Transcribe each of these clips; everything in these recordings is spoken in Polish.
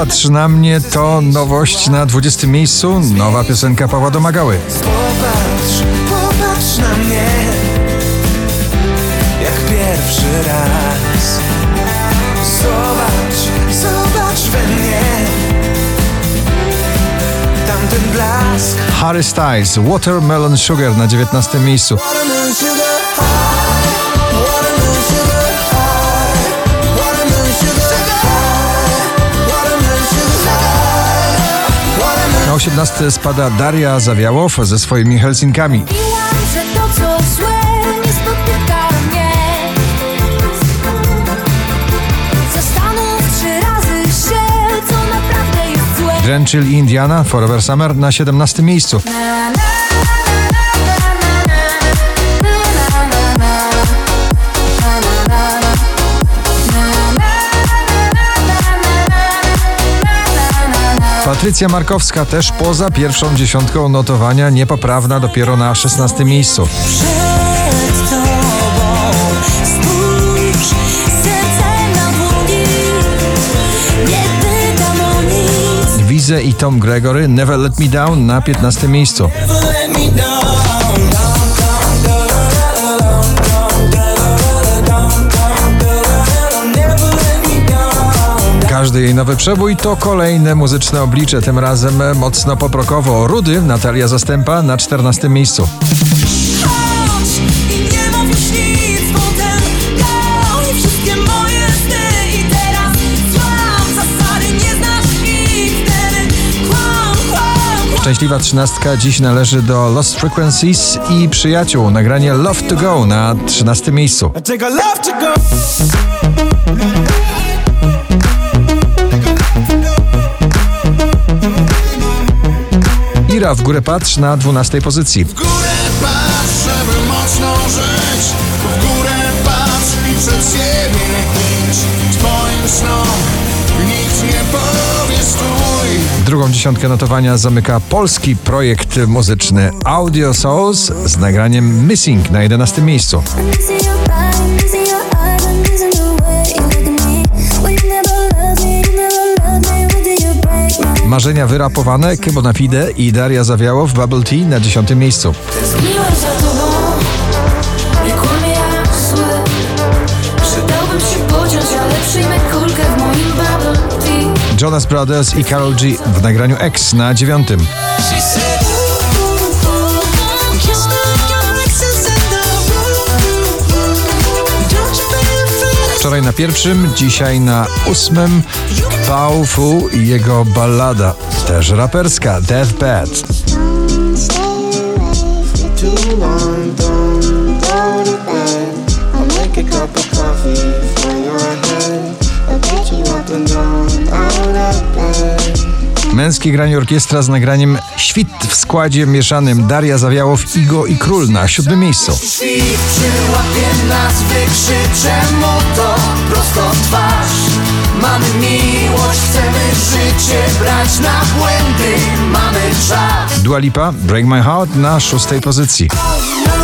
Popatrz na mnie to nowość na 20 miejscu, nowa piosenka Pawła Domagały. Popatrz, popatrz na mnie. Jak pierwszy raz. Zobacz, zobacz we mnie. Tamten blask. Harry Styles, Watermelon Sugar na 19 miejscu. 18 spada Daria Zawiałow ze swoimi Helsinkami. Drenchill i Indiana Forever Summer na 17 miejscu. Patrycja Markowska też poza pierwszą dziesiątką notowania, niepoprawna dopiero na 16 miejscu. Wize i Tom Gregory, Never Let Me Down na 15 miejscu. Każdy jej nowy przebój to kolejne muzyczne oblicze, tym razem mocno poprokowo. Rudy, Natalia Zastępa na 14 miejscu. Szczęśliwa trzynastka dziś należy do Lost Frequencies i przyjaciół. Nagranie Love to Go na 13 miejscu. I take a love to go Ira w górę patrz na 12 pozycji. W górę patrz, żeby mocno żyć W górę patrz i przed siebie idź Twoim snom nikt nie powie stój Drugą dziesiątkę notowania zamyka polski projekt muzyczny Audio Souls z nagraniem Missing na 11 miejscu. Marzenia wyrapowane, Kybo Napide i Daria Zawiało w Bubble Tea na dziesiątym miejscu. Jonas Brothers i Carol G w nagraniu X na dziewiątym. Wczoraj na pierwszym, dzisiaj na ósmym Fu i jego ballada, też raperska, Deathbed. Męskie granie orkiestra z nagraniem Świt w składzie mieszanym Daria Zawiałow, Igo i Król na siódmym miejscu. Świt przyłapie nas, wykrzyczę mu to prosto twarz Mamy miłość, chcemy życie brać na błędy Mamy czas Dua Lipa, Break My Heart na szóstej pozycji. No,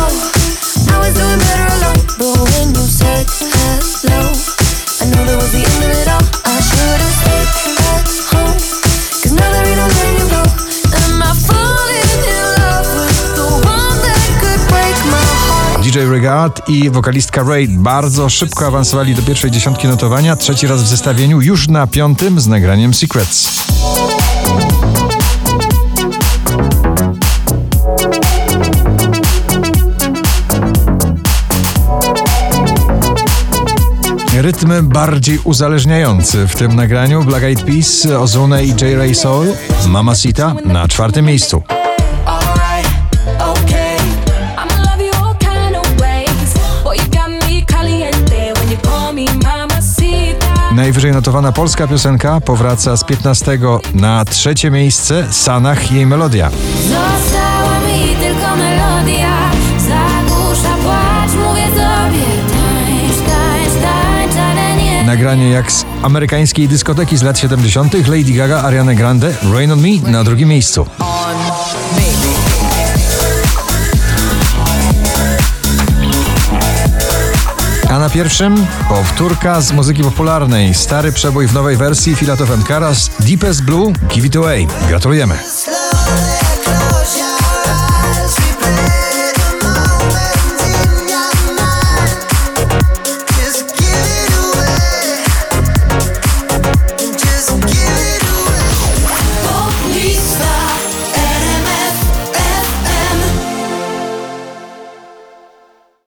DJ Regard i wokalistka Raid bardzo szybko awansowali do pierwszej dziesiątki notowania, trzeci raz w zestawieniu, już na piątym z nagraniem Secrets. Rytm bardziej uzależniający w tym nagraniu Black Eyed Peas, Ozone i J. Ray Soul, Mamacita na czwartym miejscu. Najwyżej notowana polska piosenka powraca z 15 na trzecie miejsce Sanach jej melodia. Została mi tylko melodia Zagłusza płacz, mówię tobie Tańcz, tańcz, tańcz, ale nie Nagranie jak z amerykańskiej dyskoteki z lat 70. Lady Gaga, Ariana Grande, Rain on Me na drugim miejscu. Na pierwszym powtórka z muzyki popularnej. Stary przebój w nowej wersji Filatov Karas, Deepest Blue, Give It Away. Gratulujemy.